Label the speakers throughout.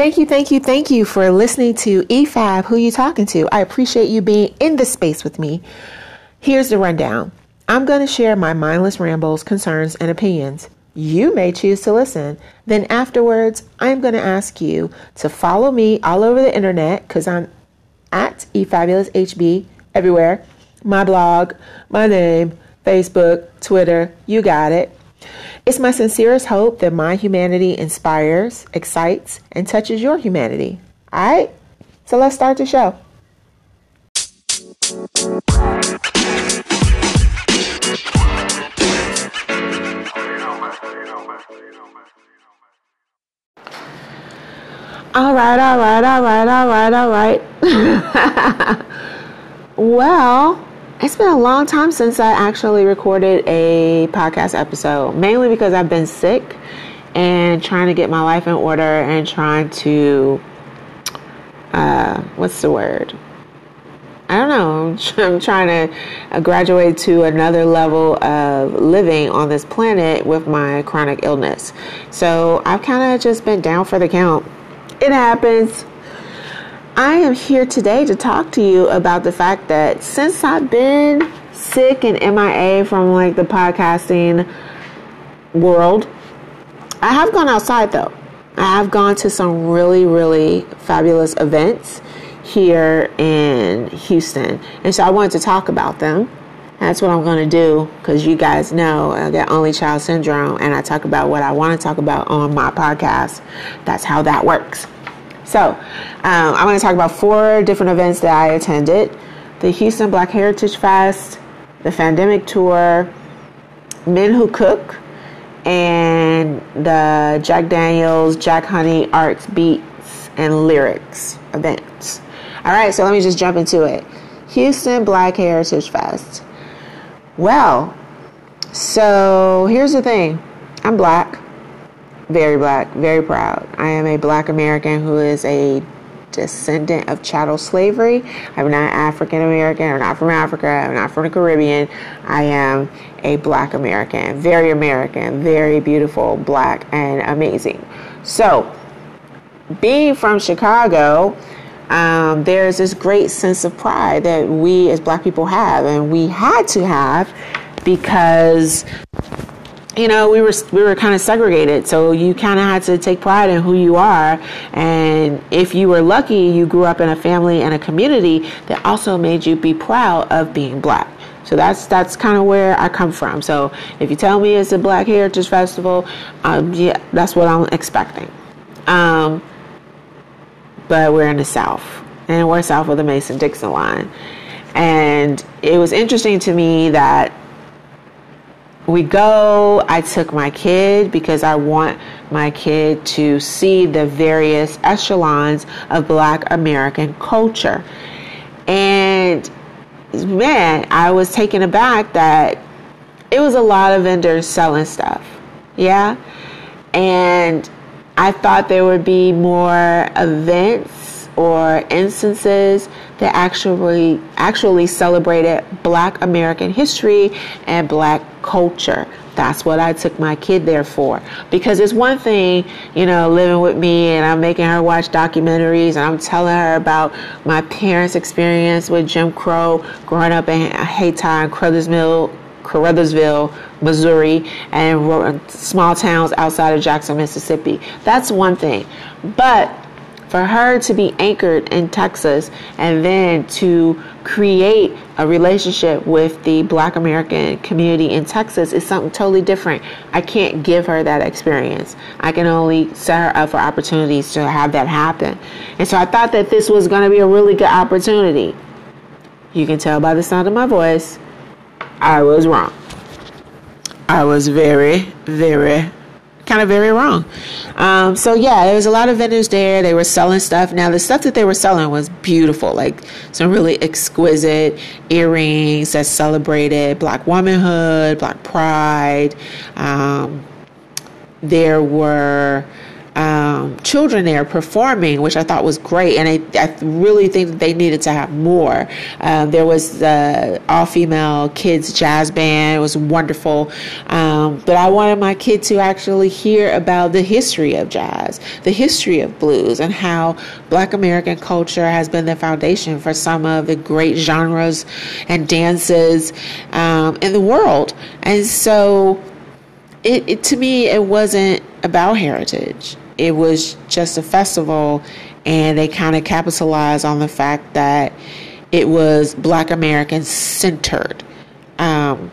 Speaker 1: Thank you, thank you, thank you for listening to E5, Who You Talking To. I appreciate you being in the space with me. Here's the rundown I'm going to share my mindless rambles, concerns, and opinions. You may choose to listen. Then afterwards, I'm going to ask you to follow me all over the internet because I'm at eFabulousHB everywhere. My blog, my name, Facebook, Twitter, you got it. It's my sincerest hope that my humanity inspires, excites, and touches your humanity. All right? So let's start the show. All right, all right, all right, all right, all right. well, it's been a long time since I actually recorded a podcast episode, mainly because I've been sick and trying to get my life in order and trying to, uh, what's the word? I don't know. I'm trying to uh, graduate to another level of living on this planet with my chronic illness. So I've kind of just been down for the count. It happens. I am here today to talk to you about the fact that since I've been sick and MIA from like the podcasting world, I have gone outside though. I have gone to some really, really fabulous events here in Houston. And so I wanted to talk about them. That's what I'm going to do because you guys know I got only child syndrome and I talk about what I want to talk about on my podcast. That's how that works. So, um, I'm going to talk about four different events that I attended the Houston Black Heritage Fest, the Fandemic Tour, Men Who Cook, and the Jack Daniels, Jack Honey Arts, Beats, and Lyrics events. All right, so let me just jump into it. Houston Black Heritage Fest. Well, so here's the thing I'm black very black, very proud. I am a black American who is a descendant of chattel slavery. I'm not African American. I'm not from Africa. I'm not from the Caribbean. I am a black American, very American, very beautiful, black, and amazing. So, being from Chicago, um, there's this great sense of pride that we as black people have, and we had to have because you know, we were we were kind of segregated, so you kind of had to take pride in who you are. And if you were lucky, you grew up in a family and a community that also made you be proud of being black. So that's that's kind of where I come from. So if you tell me it's a Black Heritage Festival, um, yeah, that's what I'm expecting. Um, but we're in the South, and we're south of the Mason-Dixon line. And it was interesting to me that we go. I took my kid because I want my kid to see the various echelons of black American culture. And man, I was taken aback that it was a lot of vendors selling stuff. Yeah. And I thought there would be more events or instances that actually actually celebrated black American history and black culture. That's what I took my kid there for. Because it's one thing, you know, living with me and I'm making her watch documentaries and I'm telling her about my parents' experience with Jim Crow growing up in Hayti and Caruthersville, Caruthersville, Missouri, and small towns outside of Jackson, Mississippi. That's one thing. But for her to be anchored in Texas and then to create a relationship with the black American community in Texas is something totally different. I can't give her that experience. I can only set her up for opportunities to have that happen. And so I thought that this was going to be a really good opportunity. You can tell by the sound of my voice, I was wrong. I was very, very kind of very wrong. Um, so yeah, there was a lot of vendors there. They were selling stuff. Now the stuff that they were selling was beautiful, like some really exquisite earrings that celebrated Black womanhood, Black pride. Um, there were um, children there performing, which I thought was great, and I, I really think that they needed to have more. Um, there was the all female kids jazz band; it was wonderful. Um, but I wanted my kid to actually hear about the history of jazz, the history of blues, and how Black American culture has been the foundation for some of the great genres and dances um, in the world. And so, it, it to me, it wasn't about heritage it was just a festival, and they kind of capitalized on the fact that it was Black American centered. Um,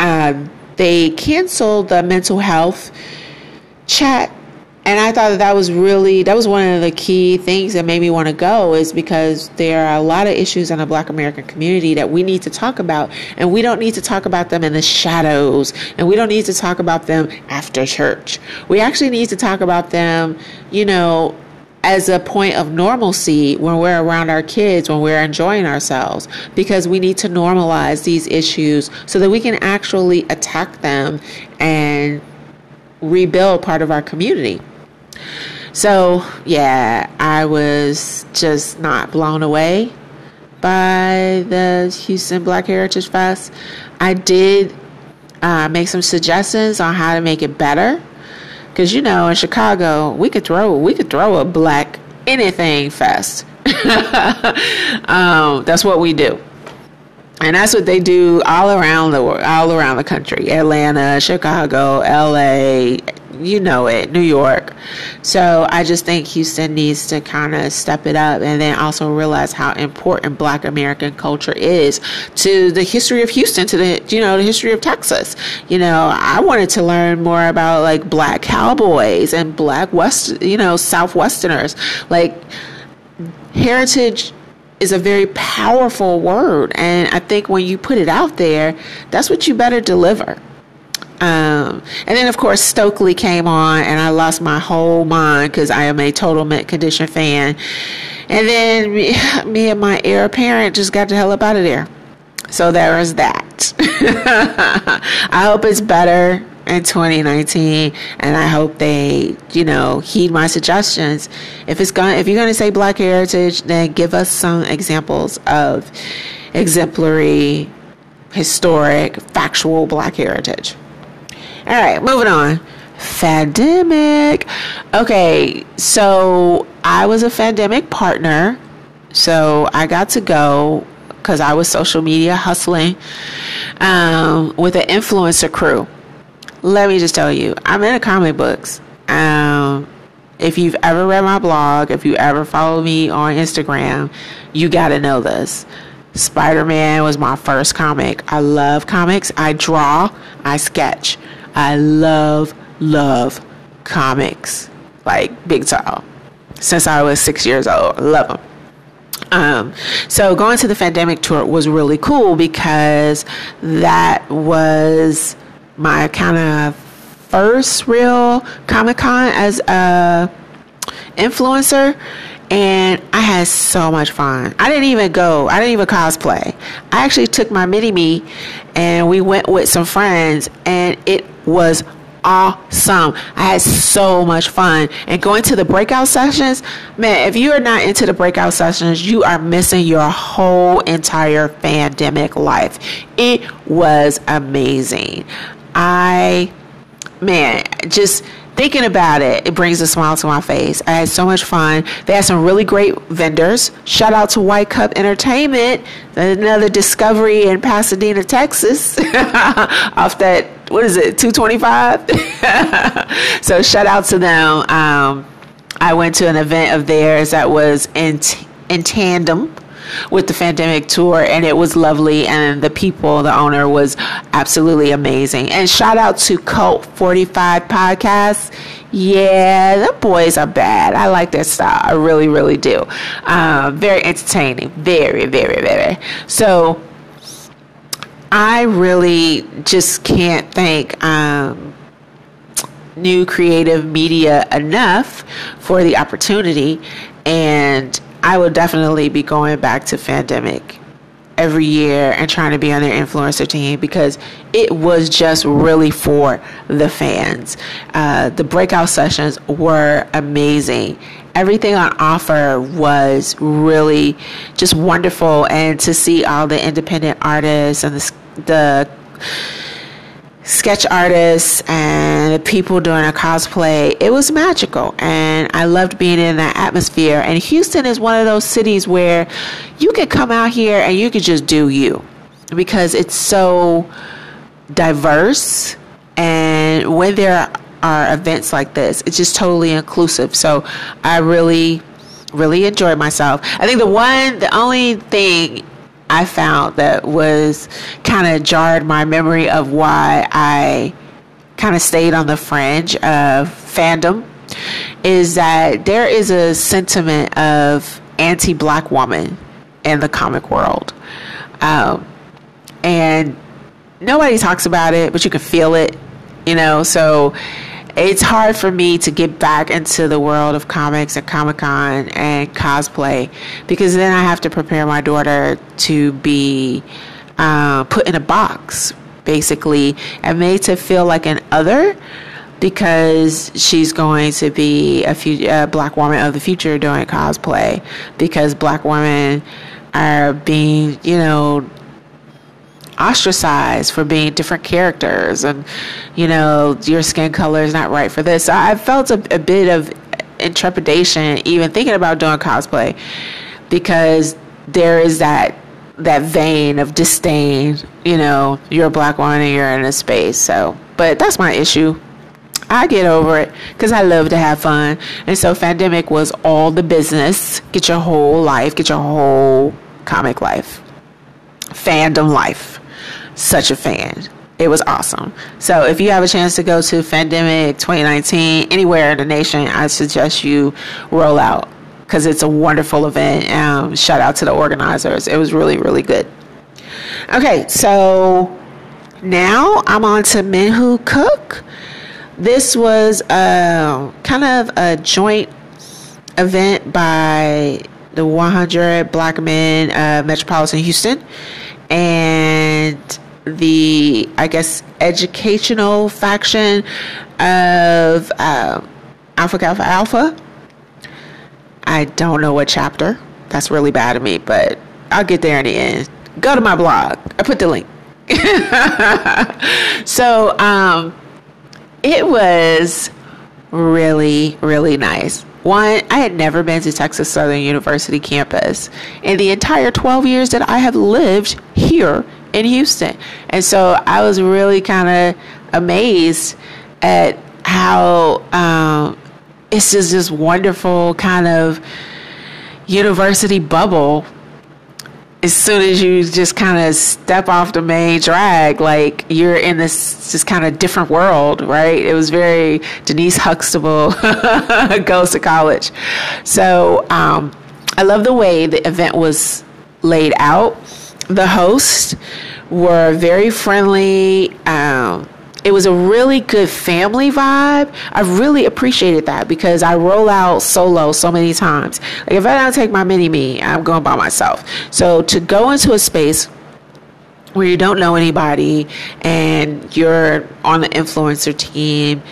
Speaker 1: uh, they canceled the mental health chat and I thought that that was really that was one of the key things that made me want to go is because there are a lot of issues in the Black American community that we need to talk about, and we don't need to talk about them in the shadows, and we don't need to talk about them after church. We actually need to talk about them, you know, as a point of normalcy when we're around our kids, when we're enjoying ourselves, because we need to normalize these issues so that we can actually attack them and rebuild part of our community. So, yeah, I was just not blown away by the Houston Black Heritage Fest. I did uh, make some suggestions on how to make it better. Cause you know, in Chicago, we could throw we could throw a black anything fest. um, that's what we do and that's what they do all around the world, all around the country. Atlanta, Chicago, LA, you know it, New York. So I just think Houston needs to kind of step it up and then also realize how important black American culture is to the history of Houston, to the, you know, the history of Texas. You know, I wanted to learn more about like black cowboys and black West, you know, Southwesterners. Like, heritage is a very powerful word. And I think when you put it out there, that's what you better deliver. Um, and then, of course, Stokley came on, and I lost my whole mind because I am a total mint condition fan. And then me, me and my heir apparent just got the hell up out of there. So there is that. I hope it's better in 2019 and I hope they, you know, heed my suggestions. If it's going if you're going to say black heritage, then give us some examples of exemplary historic factual black heritage. All right, moving on. Fandemic. Okay, so I was a Fandemic partner. So I got to go because I was social media hustling um, with an influencer crew let me just tell you, I'm into comic books. Um, if you've ever read my blog, if you ever follow me on Instagram, you got to know this. Spider Man was my first comic. I love comics. I draw, I sketch. I love, love comics. Like big time. Since I was six years old. I love them. Um, so going to the Fandemic tour was really cool because that was my kind of first real Comic Con as a influencer and I had so much fun. I didn't even go. I didn't even cosplay. I actually took my mini me and we went with some friends and it was awesome. I had so much fun. And going to the breakout sessions, man, if you are not into the breakout sessions, you are missing your whole entire Fandemic life. It was amazing. I, man, just thinking about it, it brings a smile to my face. I had so much fun. They had some really great vendors. Shout out to White Cup Entertainment, another discovery in Pasadena, Texas, off that, what is it, 225? so shout out to them. Um, I went to an event of theirs that was in, t- in tandem with the Fandemic tour, and it was lovely. And the people, the owner was absolutely amazing. And shout out to Cult 45 Podcast. Yeah, the boys are bad. I like their style. I really, really do. Um, very entertaining. Very, very, very. So I really just can't thank um, new creative media enough for the opportunity. And I will definitely be going back to Fandemic every year and trying to be on their influencer team because it was just really for the fans. Uh, the breakout sessions were amazing. Everything on offer was really just wonderful, and to see all the independent artists and the, the sketch artists and the people doing a cosplay, it was magical. And I loved being in that atmosphere. And Houston is one of those cities where you could come out here and you could just do you because it's so diverse. And when there are events like this, it's just totally inclusive. So I really, really enjoyed myself. I think the one, the only thing I found that was kind of jarred my memory of why I kind of stayed on the fringe of fandom is that there is a sentiment of anti black woman in the comic world. Um, and nobody talks about it, but you can feel it, you know. So it's hard for me to get back into the world of comics and Comic Con and cosplay because then I have to prepare my daughter to be uh, put in a box, basically, and made to feel like an other because she's going to be a, a black woman of the future doing cosplay because black women are being, you know, ostracized for being different characters and you know your skin color is not right for this. So i felt a, a bit of intrepidation even thinking about doing cosplay because there is that that vein of disdain you know you're a black woman and you're in a space. So but that's my issue I get over it because I love to have fun. And so, Fandemic was all the business. Get your whole life, get your whole comic life, fandom life such a fan. It was awesome. So if you have a chance to go to Fandemic 2019 anywhere in the nation, I suggest you roll out because it's a wonderful event. Um, shout out to the organizers. It was really, really good. Okay, so now I'm on to Men Who Cook. This was a, kind of a joint event by the 100 Black Men uh, Metropolitan Houston and the, I guess, educational faction of uh, Alpha Alpha Alpha. I don't know what chapter. That's really bad of me, but I'll get there in the end. Go to my blog. I put the link. so um, it was really, really nice. One, I had never been to Texas Southern University campus in the entire 12 years that I have lived here in Houston. And so I was really kind of amazed at how um, it's just this wonderful kind of university bubble as soon as you just kind of step off the main drag, like you're in this just kind of different world, right? It was very Denise Huxtable goes to college. So um, I love the way the event was laid out the hosts were very friendly. Um, it was a really good family vibe. I really appreciated that because I roll out solo so many times. Like if I don't take my mini me, I'm going by myself. So to go into a space where you don't know anybody and you're on the influencer team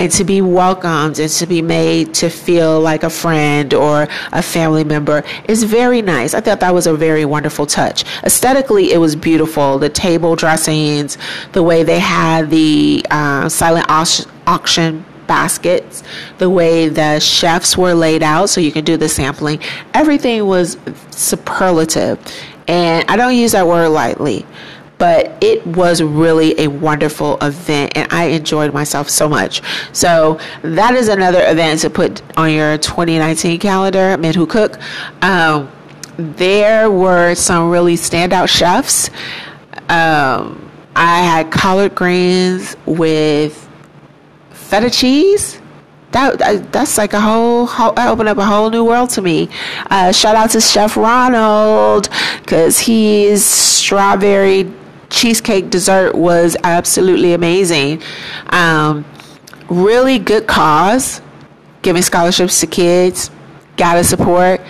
Speaker 1: and to be welcomed and to be made to feel like a friend or a family member is very nice. I thought that was a very wonderful touch. Aesthetically, it was beautiful. The table dressings, the way they had the uh, silent auction baskets, the way the chefs were laid out so you can do the sampling. Everything was superlative. And I don't use that word lightly but it was really a wonderful event and I enjoyed myself so much. So that is another event to put on your 2019 calendar, Men Who Cook. Um, there were some really standout chefs. Um, I had collard greens with feta cheese. That, that's like a whole, whole opened up a whole new world to me. Uh, shout out to Chef Ronald because he's strawberry cheesecake dessert was absolutely amazing. Um, really good cause, giving scholarships to kids, gotta support.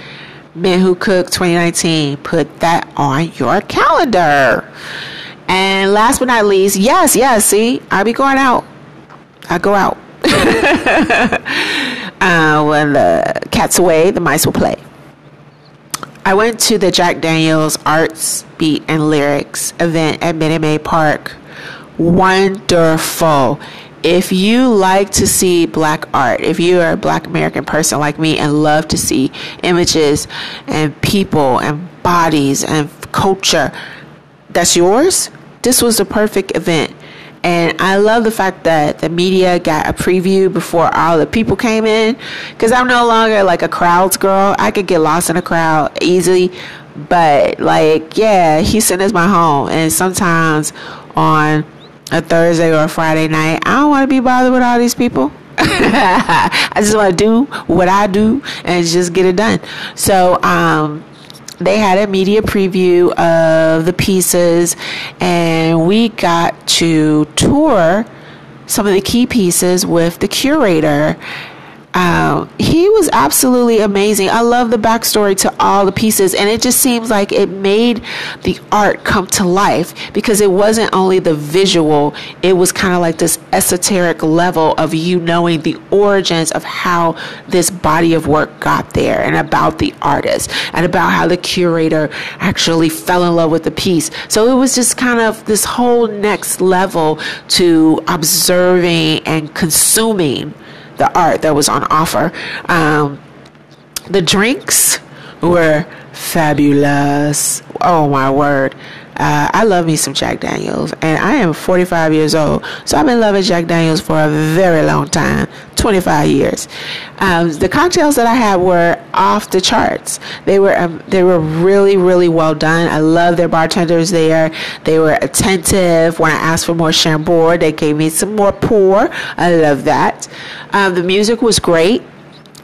Speaker 1: Men Who Cook 2019. Put that on your calendar. And last but not least, yes, yes, see, I be going out. I go out. uh, when the cat's away, the mice will play. I went to the Jack Daniels Arts, Beat, and Lyrics event at Minute Maid Park. Wonderful. If you like to see black art, if you are a black American person like me and love to see images and people and bodies and culture that's yours, this was the perfect event. And I love the fact that the media got a preview before all the people came in. Because I'm no longer like a crowds girl. I could get lost in a crowd easily. But, like, yeah, Houston is my home. And sometimes on a Thursday or a Friday night, I don't want to be bothered with all these people. I just want to do what I do and just get it done. So, um, they had a media preview of the pieces, and we got to tour some of the key pieces with the curator uh, he was absolutely amazing. I love the backstory to all the pieces, and it just seems like it made the art come to life because it wasn't only the visual, it was kind of like this esoteric level of you knowing the origins of how this body of work got there and about the artist and about how the curator actually fell in love with the piece. So it was just kind of this whole next level to observing and consuming the art that was on offer. Um, the drinks were fabulous. Oh my word. Uh, I love me some Jack Daniels, and I am 45 years old, so I've been loving Jack Daniels for a very long time 25 years. Um, the cocktails that I had were off the charts. They were um, they were really really well done. I love their bartenders there. They were attentive. When I asked for more Chambord, they gave me some more pour. I love that. Um, the music was great.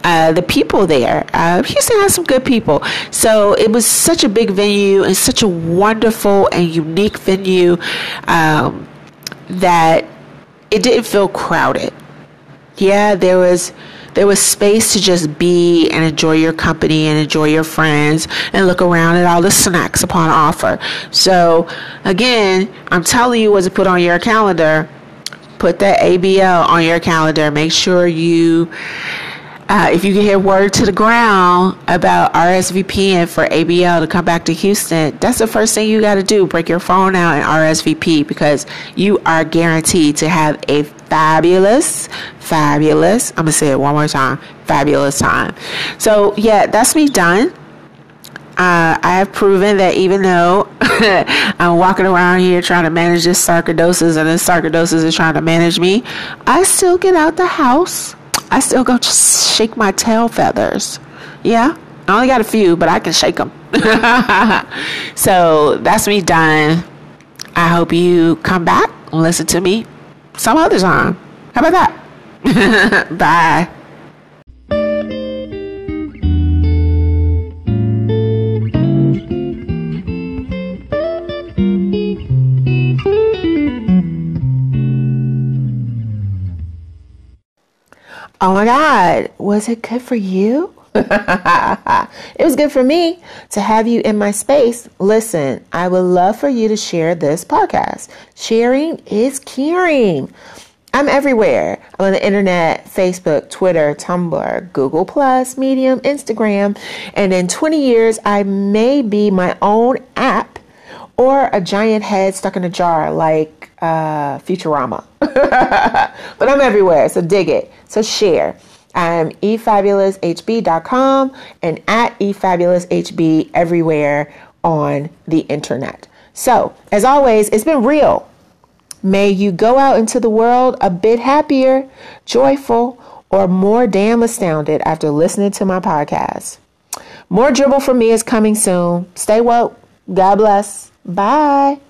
Speaker 1: Uh, the people there. Uh, Houston has some good people. So it was such a big venue and such a wonderful and unique venue um, that it didn't feel crowded. Yeah, there was there was space to just be and enjoy your company and enjoy your friends and look around at all the snacks upon offer. So again, I'm telling you what to put on your calendar. Put that ABL on your calendar. Make sure you uh, if you can hear word to the ground about RSVPing for ABL to come back to Houston, that's the first thing you got to do. Break your phone out and RSVP because you are guaranteed to have a fabulous, fabulous, I'm going to say it one more time, fabulous time. So, yeah, that's me done. Uh, I have proven that even though I'm walking around here trying to manage this sarcoidosis and this sarcoidosis is trying to manage me, I still get out the house I still go shake my tail feathers. Yeah, I only got a few, but I can shake them. so that's me done. I hope you come back and listen to me some other time. How about that? Bye. Oh my God, was it good for you? it was good for me to have you in my space. Listen, I would love for you to share this podcast. Sharing is caring. I'm everywhere. I'm on the internet, Facebook, Twitter, Tumblr, Google Plus, Medium, Instagram, and in 20 years I may be my own app or a giant head stuck in a jar like uh, Futurama. but I'm everywhere, so dig it. So share. I'm efabuloushb.com and at efabuloushb everywhere on the internet. So, as always, it's been real. May you go out into the world a bit happier, joyful, or more damn astounded after listening to my podcast. More dribble from me is coming soon. Stay woke. God bless. Bye.